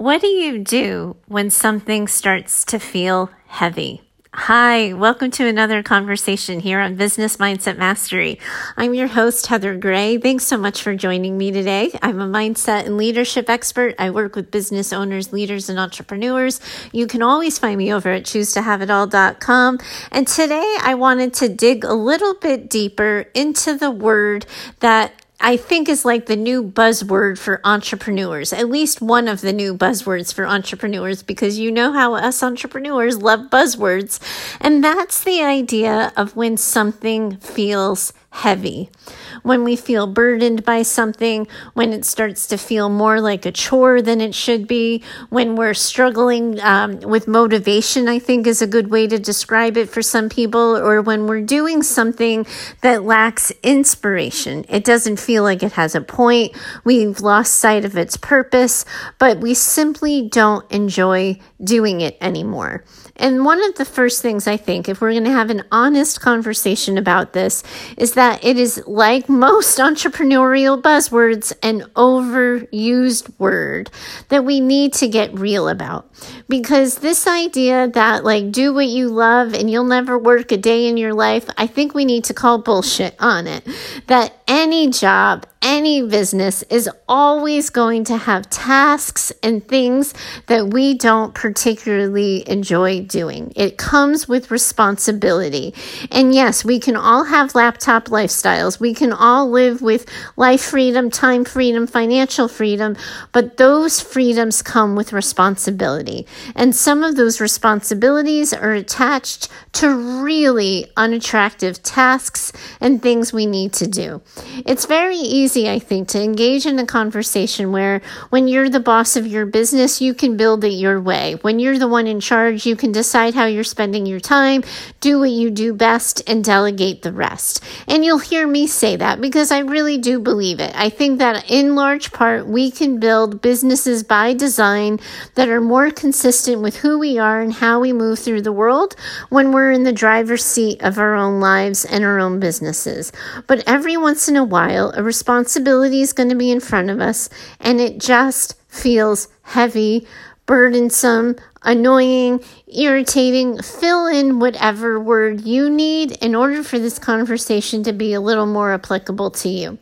What do you do when something starts to feel heavy? Hi, welcome to another conversation here on Business Mindset Mastery. I'm your host, Heather Gray. Thanks so much for joining me today. I'm a mindset and leadership expert. I work with business owners, leaders, and entrepreneurs. You can always find me over at choosetohaveitall.com. And today I wanted to dig a little bit deeper into the word that I think is like the new buzzword for entrepreneurs, at least one of the new buzzwords for entrepreneurs, because you know how us entrepreneurs love buzzwords. And that's the idea of when something feels heavy when we feel burdened by something, when it starts to feel more like a chore than it should be, when we're struggling um, with motivation, I think is a good way to describe it for some people, or when we're doing something that lacks inspiration. It doesn't feel like it has a point. We've lost sight of its purpose, but we simply don't enjoy doing it anymore. And one of the first things I think, if we're going to have an honest conversation about this, is that it is like most entrepreneurial buzzwords, an overused word that we need to get real about. Because this idea that, like, do what you love and you'll never work a day in your life, I think we need to call bullshit on it. That any job, any business is always going to have tasks and things that we don't particularly enjoy doing. It comes with responsibility. And yes, we can all have laptop lifestyles. We can all live with life freedom, time freedom, financial freedom, but those freedoms come with responsibility. And some of those responsibilities are attached to really unattractive tasks and things we need to do. It's very easy easy, I think, to engage in a conversation where when you're the boss of your business, you can build it your way. When you're the one in charge, you can decide how you're spending your time, do what you do best, and delegate the rest. And you'll hear me say that because I really do believe it. I think that in large part, we can build businesses by design that are more consistent with who we are and how we move through the world when we're in the driver's seat of our own lives and our own businesses. But every once in a while, a responsibility responsibility is going to be in front of us, and it just feels heavy, burdensome, annoying, irritating. Fill in whatever word you need in order for this conversation to be a little more applicable to you.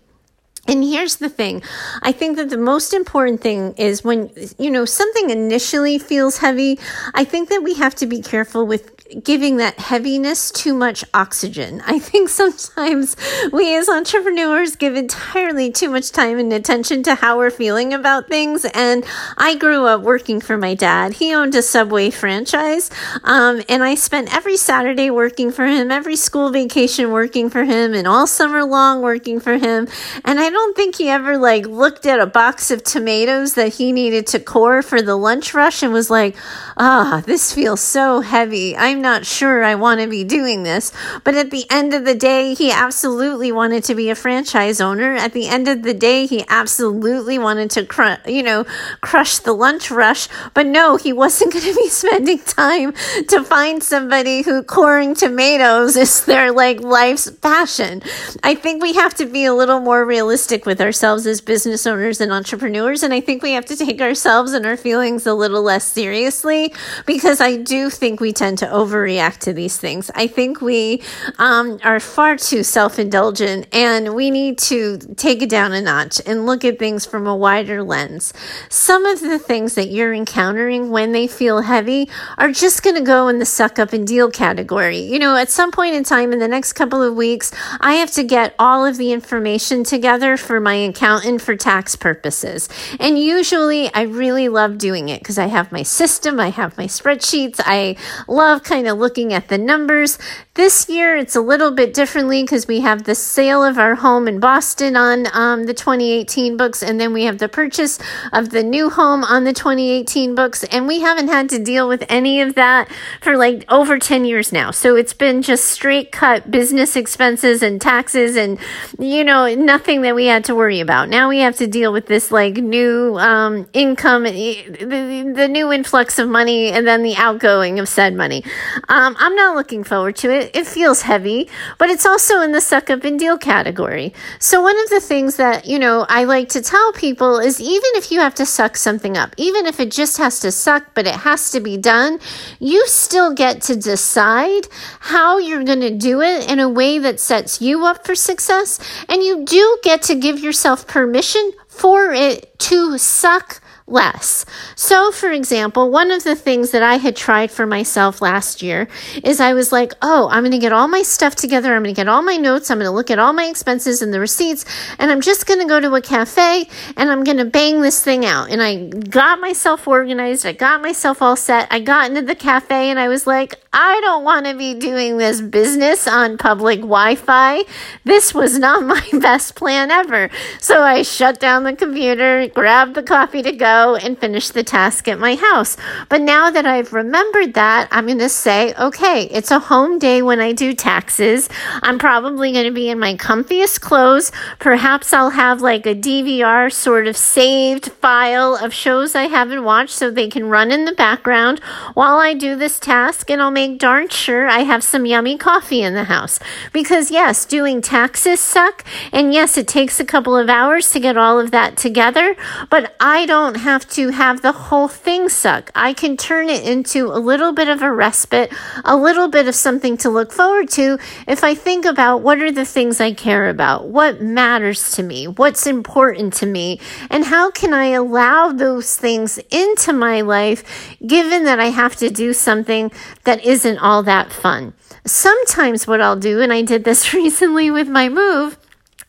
And here's the thing. I think that the most important thing is when, you know, something initially feels heavy, I think that we have to be careful with giving that heaviness too much oxygen. I think sometimes we as entrepreneurs give entirely too much time and attention to how we're feeling about things. And I grew up working for my dad. He owned a Subway franchise. Um, and I spent every Saturday working for him, every school vacation working for him, and all summer long working for him. And I don't think he ever like looked at a box of tomatoes that he needed to core for the lunch rush and was like, ah, this feels so heavy. I'm I'm not sure I want to be doing this. But at the end of the day, he absolutely wanted to be a franchise owner. At the end of the day, he absolutely wanted to, cr- you know, crush the lunch rush. But no, he wasn't going to be spending time to find somebody who coring tomatoes is their like life's passion. I think we have to be a little more realistic with ourselves as business owners and entrepreneurs. And I think we have to take ourselves and our feelings a little less seriously because I do think we tend to over overreact to these things. I think we um, are far too self indulgent and we need to take it down a notch and look at things from a wider lens. Some of the things that you're encountering when they feel heavy are just going to go in the suck up and deal category. You know, at some point in time in the next couple of weeks, I have to get all of the information together for my accountant for tax purposes. And usually I really love doing it because I have my system, I have my spreadsheets, I love kind kind of looking at the numbers. This year, it's a little bit differently because we have the sale of our home in Boston on um, the 2018 books, and then we have the purchase of the new home on the 2018 books. And we haven't had to deal with any of that for like over 10 years now. So it's been just straight cut business expenses and taxes and, you know, nothing that we had to worry about. Now we have to deal with this like new um, income, the, the new influx of money, and then the outgoing of said money. Um, I'm not looking forward to it. It, feels heavy, but it's also in the suck up and deal category. So one of the things that, you know, I like to tell people is even if you have to suck something up, even if it just has to suck, but it has to be done, you still get to decide how you're going to do it in a way that sets you up for success. And you do get to give yourself permission for it to suck less. So, for example, one of the things that I had tried for myself last year is I was like, oh, I'm going to get all my stuff together. I'm going to get all my notes. I'm going to look at all my expenses and the receipts. And I'm just going to go to a cafe and I'm going to bang this thing out. And I got myself organized. I got myself all set. I got into the cafe and I was like, I don't want to be doing this business on public Wi Fi. This was not my best plan ever. So I shut down the computer, grabbed the coffee to go and finish the task at my house. But now that I've remembered that, I'm going to say, okay, it's a home day when I do taxes. I'm probably going to be in my comfiest clothes. Perhaps I'll have like a DVR sort of saved file of shows I haven't watched so they can run in the background while I do this task. And I'll make darn sure I have some yummy coffee in the house. Because yes, doing taxes suck. And yes, it takes a couple of hours to get all of that together. But I don't have to have the whole thing suck. I can turn it into a little bit of a respite, a little bit of something to look forward to if I think about what are the things I care about, what matters to me, what's important to me, and how can I allow those things into my life given that I have to do something that isn't all that fun. Sometimes what I'll do, and I did this recently with my move,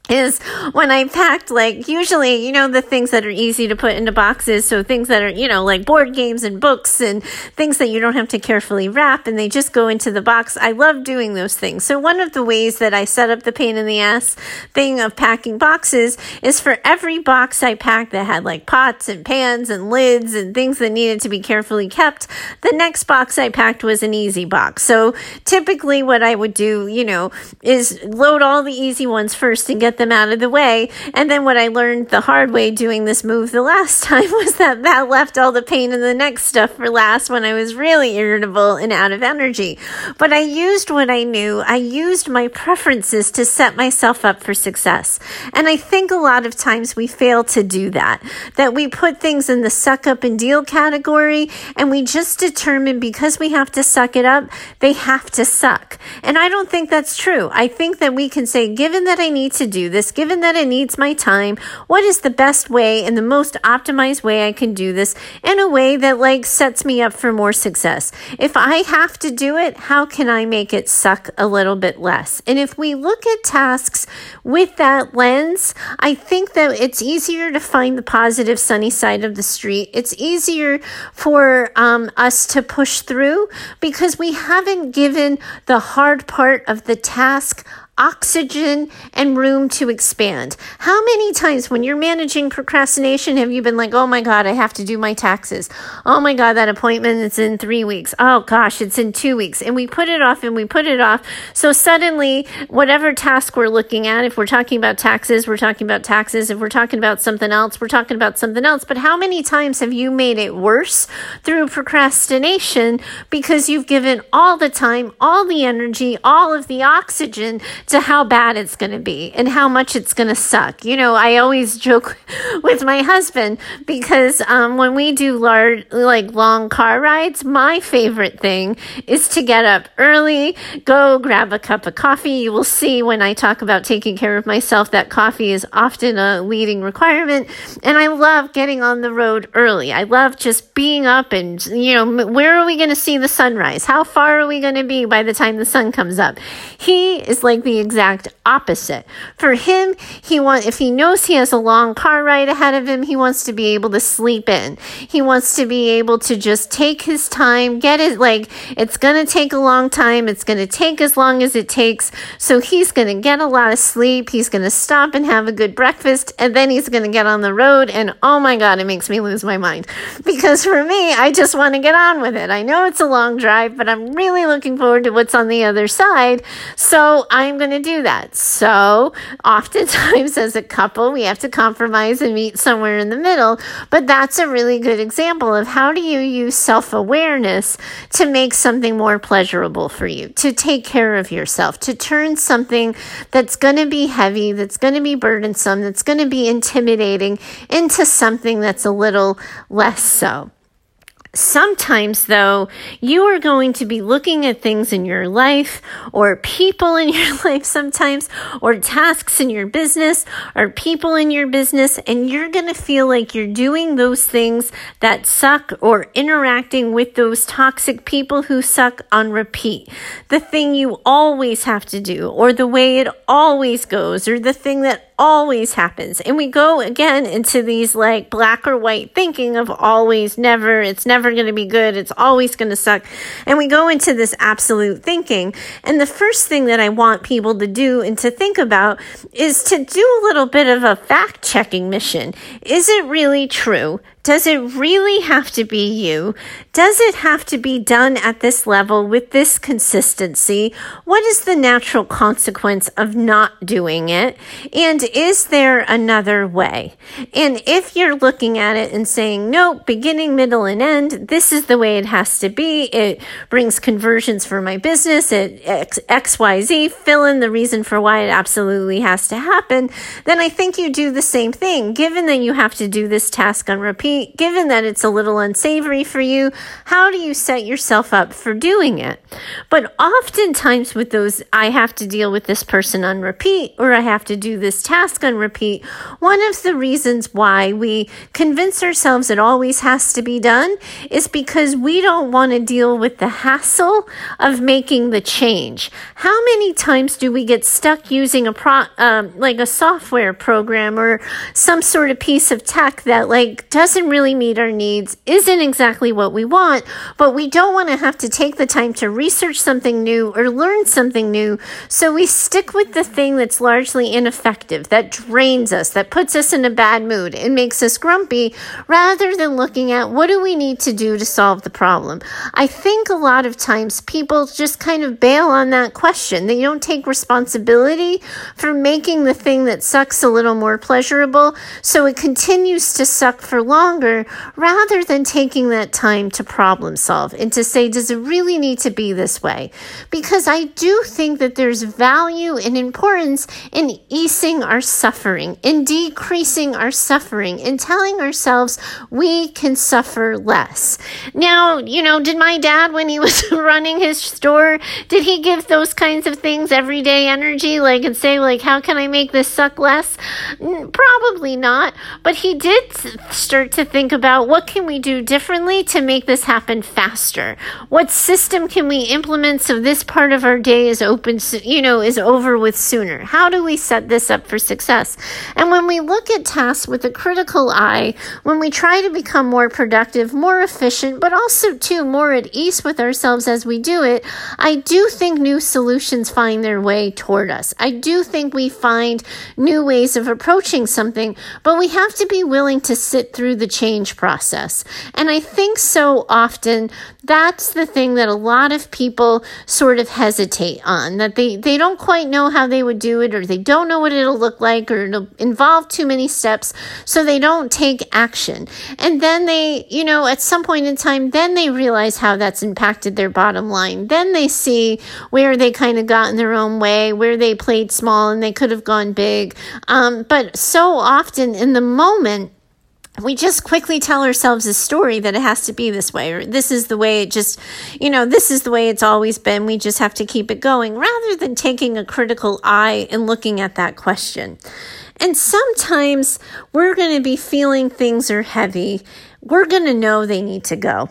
is when I packed, like, usually, you know, the things that are easy to put into boxes. So things that are, you know, like board games and books and things that you don't have to carefully wrap and they just go into the box. I love doing those things. So one of the ways that I set up the pain in the ass thing of packing boxes is for every box I packed that had like pots and pans and lids and things that needed to be carefully kept, the next box I packed was an easy box. So typically what I would do, you know, is load all the easy ones first and get them out of the way. And then what I learned the hard way doing this move the last time was that that left all the pain in the next stuff for last when I was really irritable and out of energy. But I used what I knew. I used my preferences to set myself up for success. And I think a lot of times we fail to do that, that we put things in the suck up and deal category and we just determine because we have to suck it up, they have to suck. And I don't think that's true. I think that we can say, given that I need to do this, given that it needs my time, what is the best way and the most optimized way I can do this in a way that like sets me up for more success? If I have to do it, how can I make it suck a little bit less? And if we look at tasks with that lens, I think that it's easier to find the positive sunny side of the street. It's easier for um, us to push through because we haven't given the hard part of the task oxygen and room to expand. How many times when you're managing procrastination have you been like, oh my God, I have to do my taxes? Oh my God, that appointment is in three weeks. Oh gosh, it's in two weeks. And we put it off and we put it off. So suddenly, whatever task we're looking at, if we're talking about taxes, we're talking about taxes. If we're talking about something else, we're talking about something else. But how many times have you made it worse through procrastination because you've given all the time, all the energy, all of the oxygen to how bad it's going to be and how much it's going to suck. You know, I always joke with my husband because um, when we do large, like long car rides, my favorite thing is to get up early, go grab a cup of coffee. You will see when I talk about taking care of myself that coffee is often a leading requirement. And I love getting on the road early. I love just being up and, you know, where are we going to see the sunrise? How far are we going to be by the time the sun comes up? He is like the exact opposite. For him, he want if he knows he has a long car ride ahead of him, he wants to be able to sleep in. He wants to be able to just take his time, get it like it's going to take a long time, it's going to take as long as it takes. So he's going to get a lot of sleep, he's going to stop and have a good breakfast, and then he's going to get on the road and oh my god, it makes me lose my mind. Because for me, I just want to get on with it. I know it's a long drive, but I'm really looking forward to what's on the other side. So I'm going to do that. So, oftentimes as a couple, we have to compromise and meet somewhere in the middle. But that's a really good example of how do you use self awareness to make something more pleasurable for you, to take care of yourself, to turn something that's going to be heavy, that's going to be burdensome, that's going to be intimidating into something that's a little less so. Sometimes, though, you are going to be looking at things in your life or people in your life sometimes or tasks in your business or people in your business, and you're going to feel like you're doing those things that suck or interacting with those toxic people who suck on repeat. The thing you always have to do or the way it always goes or the thing that always happens. And we go again into these like black or white thinking of always, never, it's never going to be good, it's always going to suck. And we go into this absolute thinking. And the first thing that I want people to do and to think about is to do a little bit of a fact checking mission. Is it really true? Does it really have to be you? Does it have to be done at this level with this consistency? What is the natural consequence of not doing it? And is there another way? And if you're looking at it and saying, no, beginning, middle, and end, this is the way it has to be. It brings conversions for my business. It X, X, Y, Z, fill in the reason for why it absolutely has to happen. Then I think you do the same thing. Given that you have to do this task on repeat, given that it's a little unsavory for you, how do you set yourself up for doing it? But oftentimes with those, I have to deal with this person on repeat or I have to do this task on repeat. One of the reasons why we convince ourselves it always has to be done is because we don't want to deal with the hassle of making the change. How many times do we get stuck using a pro, um, like a software program or some sort of piece of tech that like doesn't really meet our needs, isn't exactly what we want, but we don't want to have to take the time to research something new or learn something new. So we stick with the thing that's largely ineffective, that drains us, that puts us in a bad mood and makes us grumpy, rather than looking at what do we need to do to solve the problem. I think a lot of times people just kind of bail on that question. They don't take responsibility for making the thing that sucks a little more pleasurable. So it continues to suck for longer longer rather than taking that time to problem solve and to say, does it really need to be this way? Because I do think that there's value and importance in easing our suffering, in decreasing our suffering, in telling ourselves we can suffer less. Now, you know, did my dad, when he was running his store, did he give those kinds of things everyday energy, like and say, like, how can I make this suck less? Probably not. But he did start to think about what can we do differently to make this happen faster? What system can we implement so this part of our day is open, you know, is over with sooner? How do we set this up for success? And when we look at tasks with a critical eye, when we try to become more productive, more efficient, but also too more at ease with ourselves as we do it, I do think new solutions find their way toward us. I do think we find new ways of approaching something, but we have to be willing to sit through the change process. And I think so often that's the thing that a lot of people sort of hesitate on that they, they don't quite know how they would do it or they don't know what it'll look like or it'll involve too many steps so they don't take action. And then they you know at some point in time then they realize how that's impacted their bottom line. Then they see where they kind of got in their own way where they played small and they could have gone big. Um, but so often in the moment we just quickly tell ourselves a story that it has to be this way, or this is the way it just, you know, this is the way it's always been. We just have to keep it going rather than taking a critical eye and looking at that question. And sometimes we're going to be feeling things are heavy. We're going to know they need to go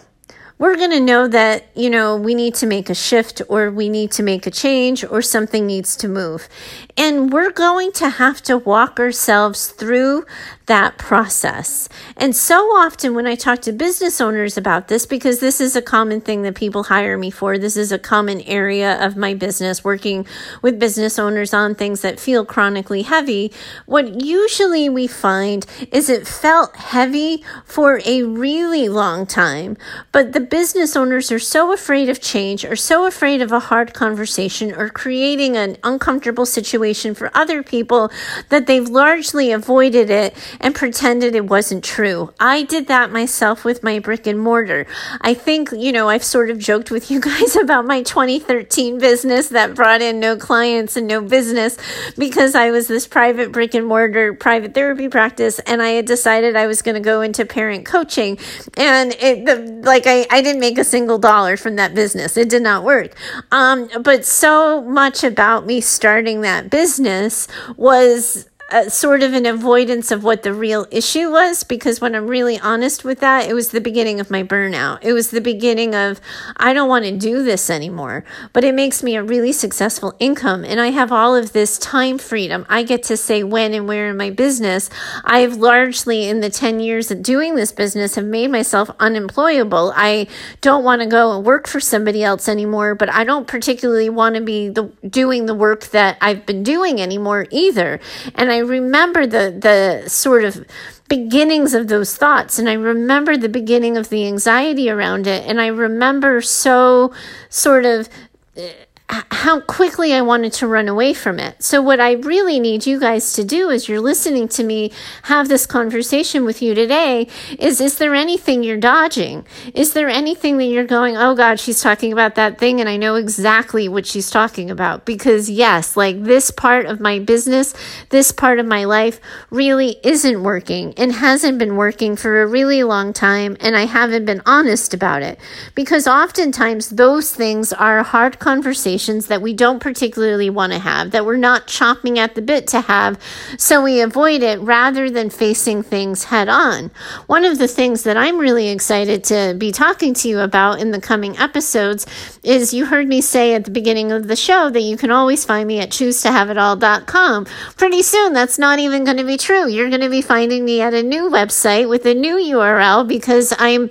we're going to know that, you know, we need to make a shift or we need to make a change or something needs to move. And we're going to have to walk ourselves through that process. And so often when I talk to business owners about this, because this is a common thing that people hire me for, this is a common area of my business, working with business owners on things that feel chronically heavy. What usually we find is it felt heavy for a really long time, but the business owners are so afraid of change or so afraid of a hard conversation or creating an uncomfortable situation for other people that they've largely avoided it and pretended it wasn't true. I did that myself with my brick and mortar. I think, you know, I've sort of joked with you guys about my 2013 business that brought in no clients and no business because I was this private brick and mortar private therapy practice and I had decided I was going to go into parent coaching and it the, like I, I didn't make a single dollar from that business. It did not work. Um, but so much about me starting that business was sort of an avoidance of what the real issue was because when I'm really honest with that, it was the beginning of my burnout. It was the beginning of, I don't want to do this anymore, but it makes me a really successful income and I have all of this time freedom. I get to say when and where in my business. I've largely, in the 10 years of doing this business, have made myself unemployable. I don't want to go and work for somebody else anymore, but I don't particularly want to be the, doing the work that I've been doing anymore either. And I I remember the the sort of beginnings of those thoughts and I remember the beginning of the anxiety around it and I remember so sort of eh, how quickly I wanted to run away from it. So, what I really need you guys to do as you're listening to me have this conversation with you today is Is there anything you're dodging? Is there anything that you're going, oh God, she's talking about that thing, and I know exactly what she's talking about? Because, yes, like this part of my business, this part of my life really isn't working and hasn't been working for a really long time, and I haven't been honest about it. Because oftentimes those things are hard conversations conversations that we don't particularly want to have, that we're not chopping at the bit to have, so we avoid it rather than facing things head on. One of the things that I'm really excited to be talking to you about in the coming episodes is you heard me say at the beginning of the show that you can always find me at choosetohaveitall.com. Pretty soon, that's not even going to be true. You're going to be finding me at a new website with a new URL because I'm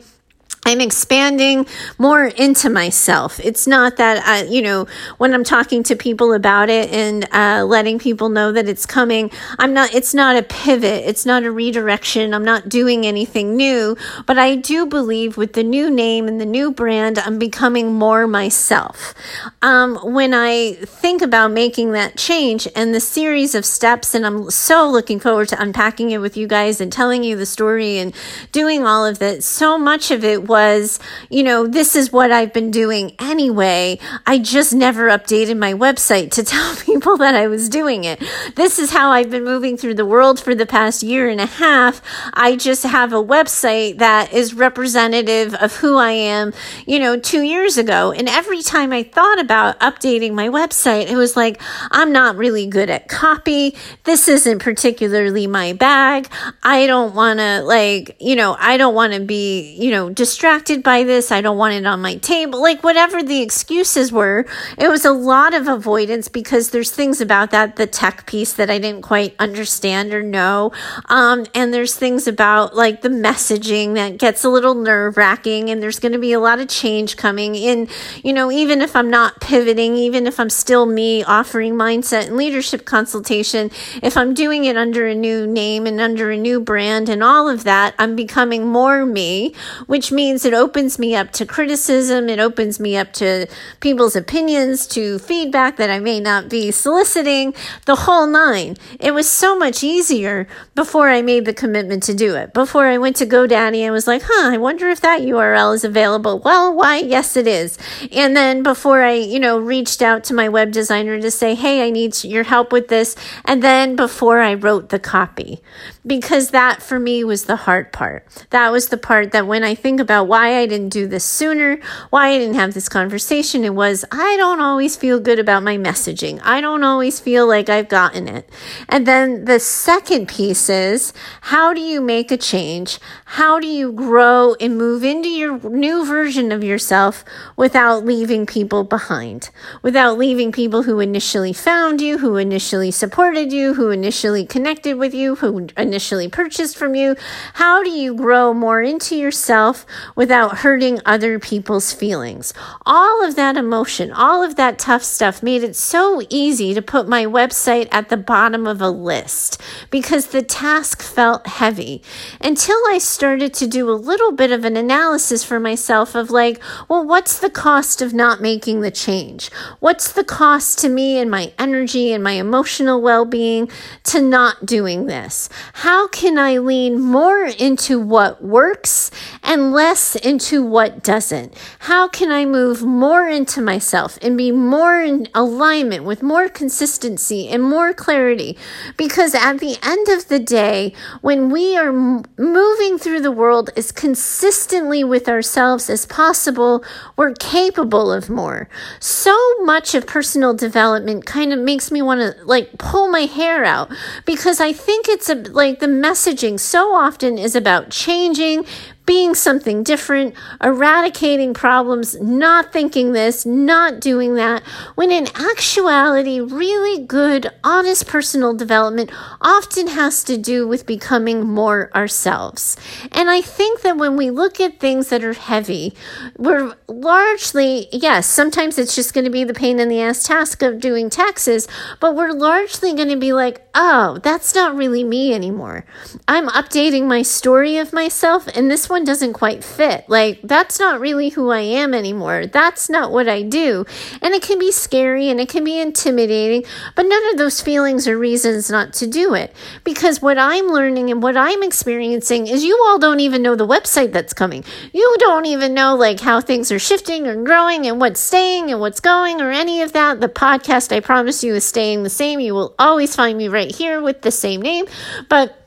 I'm expanding more into myself. It's not that, I, you know, when I'm talking to people about it and uh, letting people know that it's coming, I'm not, it's not a pivot. It's not a redirection. I'm not doing anything new. But I do believe with the new name and the new brand, I'm becoming more myself. Um, when I think about making that change and the series of steps, and I'm so looking forward to unpacking it with you guys and telling you the story and doing all of that, so much of it was was, you know, this is what I've been doing anyway. I just never updated my website to tell people that I was doing it. This is how I've been moving through the world for the past year and a half. I just have a website that is representative of who I am, you know, two years ago. And every time I thought about updating my website, it was like, I'm not really good at copy. This isn't particularly my bag. I don't want to, like, you know, I don't want to be, you know, distracted distracted by this. I don't want it on my table. Like whatever the excuses were, it was a lot of avoidance because there's things about that, the tech piece that I didn't quite understand or know. Um, and there's things about like the messaging that gets a little nerve wracking and there's going to be a lot of change coming in, you know, even if I'm not pivoting, even if I'm still me offering mindset and leadership consultation, if I'm doing it under a new name and under a new brand and all of that, I'm becoming more me, which means means it opens me up to criticism. It opens me up to people's opinions, to feedback that I may not be soliciting, the whole nine. It was so much easier before I made the commitment to do it. Before I went to GoDaddy and was like, huh, I wonder if that URL is available. Well, why? Yes, it is. And then before I, you know, reached out to my web designer to say, hey, I need your help with this. And then before I wrote the copy, because that for me was the hard part. That was the part that when I think about about why I didn't do this sooner, why I didn't have this conversation. It was, I don't always feel good about my messaging. I don't always feel like I've gotten it. And then the second piece is, how do you make a change? How do you grow and move into your new version of yourself without leaving people behind? Without leaving people who initially found you, who initially supported you, who initially connected with you, who initially purchased from you? How do you grow more into yourself without hurting other people's feelings? All of that emotion, all of that tough stuff made it so easy to put my website at the bottom of a list because the task felt heavy until I started to do a little bit of an analysis for myself of like, well, what's the cost of not making the change? What's the cost to me and my energy and my emotional well being to not doing this? How can I lean more into what works and less into what doesn't? How can I move more into myself and be more in alignment with more consistency and more clarity? Because at the end of the day, when we are moving through the world as consistently with ourselves as possible, we're capable of more. So much of personal development kind of makes me want to like pull my hair out because I think it's a, like the messaging so often is about changing, being something different, eradicating problems, not thinking this, not doing that, when in actuality, really good, honest personal development often has to do with becoming more ourselves. And I think that when we look at things that are heavy, we're largely, yes, sometimes it's just going to be the pain in the ass task of doing taxes, but we're largely going to be like, oh, that's not really me anymore. I'm updating my story of myself, and this one one doesn't quite fit. Like, that's not really who I am anymore. That's not what I do. And it can be scary and it can be intimidating, but none of those feelings are reasons not to do it. Because what I'm learning and what I'm experiencing is you all don't even know the website that's coming. You don't even know like how things are shifting and growing and what's staying and what's going or any of that. The podcast, I promise you, is staying the same. You will always find me right here with the same name. But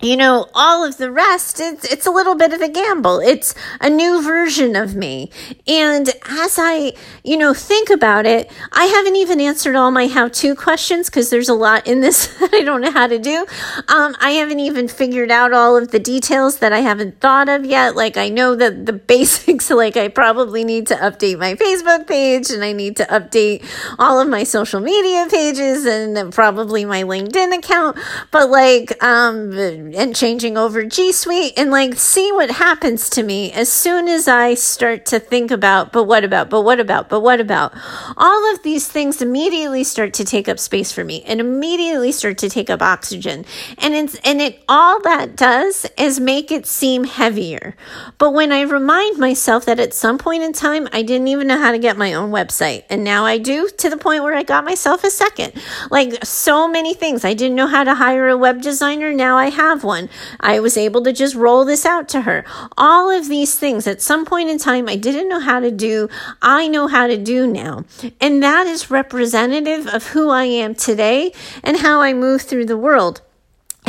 you know, all of the rest, it's, it's a little bit of a gamble. It's a new version of me. And as I, you know, think about it, I haven't even answered all my how to questions because there's a lot in this that I don't know how to do. Um, I haven't even figured out all of the details that I haven't thought of yet. Like, I know that the basics, like, I probably need to update my Facebook page and I need to update all of my social media pages and probably my LinkedIn account. But, like, um, and changing over G Suite and like see what happens to me as soon as I start to think about, but what about, but what about, but what about? All of these things immediately start to take up space for me and immediately start to take up oxygen. And it's, and it, all that does is make it seem heavier. But when I remind myself that at some point in time, I didn't even know how to get my own website. And now I do to the point where I got myself a second. Like so many things. I didn't know how to hire a web designer. Now I have have one. I was able to just roll this out to her. All of these things at some point in time I didn't know how to do, I know how to do now. And that is representative of who I am today and how I move through the world.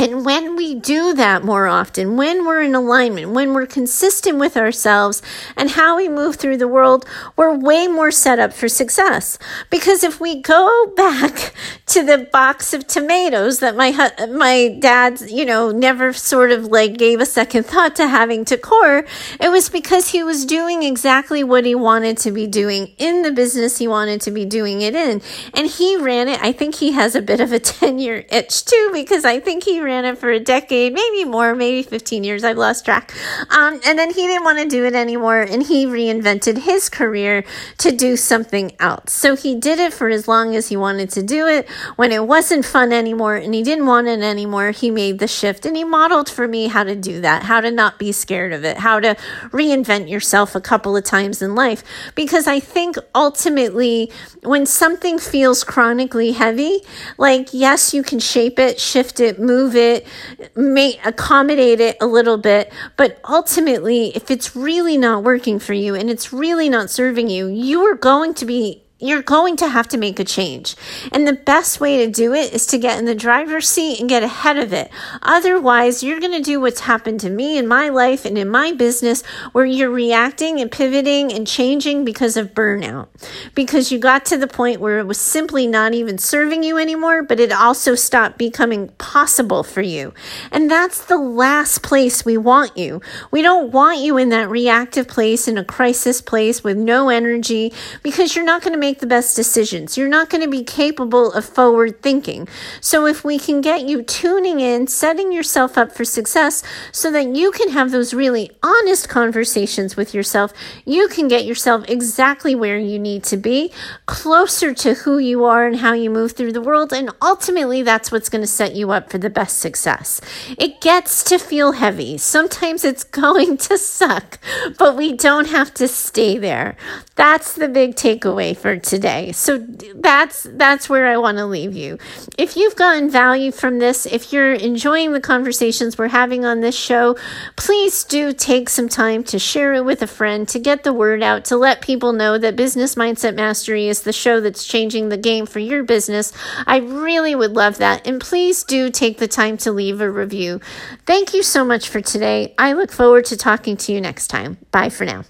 And when we do that more often, when we're in alignment, when we're consistent with ourselves and how we move through the world, we're way more set up for success. Because if we go back to the box of tomatoes that my my dad, you know, never sort of like gave a second thought to having to core, it was because he was doing exactly what he wanted to be doing in the business he wanted to be doing it in. And he ran it. I think he has a bit of a 10 year itch too, because I think he ran it for a decade, maybe more, maybe 15 years. I've lost track. Um, and then he didn't want to do it anymore and he reinvented his career to do something else. So he did it for as long as he wanted to do it. When it wasn't fun anymore and he didn't want it anymore, he made the shift and he modeled for me how to do that, how to not be scared of it, how to reinvent yourself a couple of times in life. Because I think ultimately, when something feels chronically heavy, like, yes, you can shape it, shift it, move it, may accommodate it a little bit. But ultimately, if it's really not working for you and it's really not serving you, you are going to be you're going to have to make a change. And the best way to do it is to get in the driver's seat and get ahead of it. Otherwise, you're going to do what's happened to me in my life and in my business where you're reacting and pivoting and changing because of burnout. Because you got to the point where it was simply not even serving you anymore, but it also stopped becoming possible for you. And that's the last place we want you. We don't want you in that reactive place, in a crisis place with no energy, because you're not going to make make the best decisions. You're not going to be capable of forward thinking. So, if we can get you tuning in, setting yourself up for success so that you can have those really honest conversations with yourself, you can get yourself exactly where you need to be, closer to who you are and how you move through the world. And ultimately, that's what's going to set you up for the best success. It gets to feel heavy. Sometimes it's going to suck, but we don't have to stay there. That's the big takeaway for today. So that's that's where I want to leave you. If you've gotten value from this, if you're enjoying the conversations we're having on this show, please do take some time to share it with a friend, to get the word out, to let people know that Business Mindset Mastery is the show that's changing the game for your business. I really would love that. And please do take the time to leave a review. Thank you so much for today. I look forward to talking to you next time. Bye for now.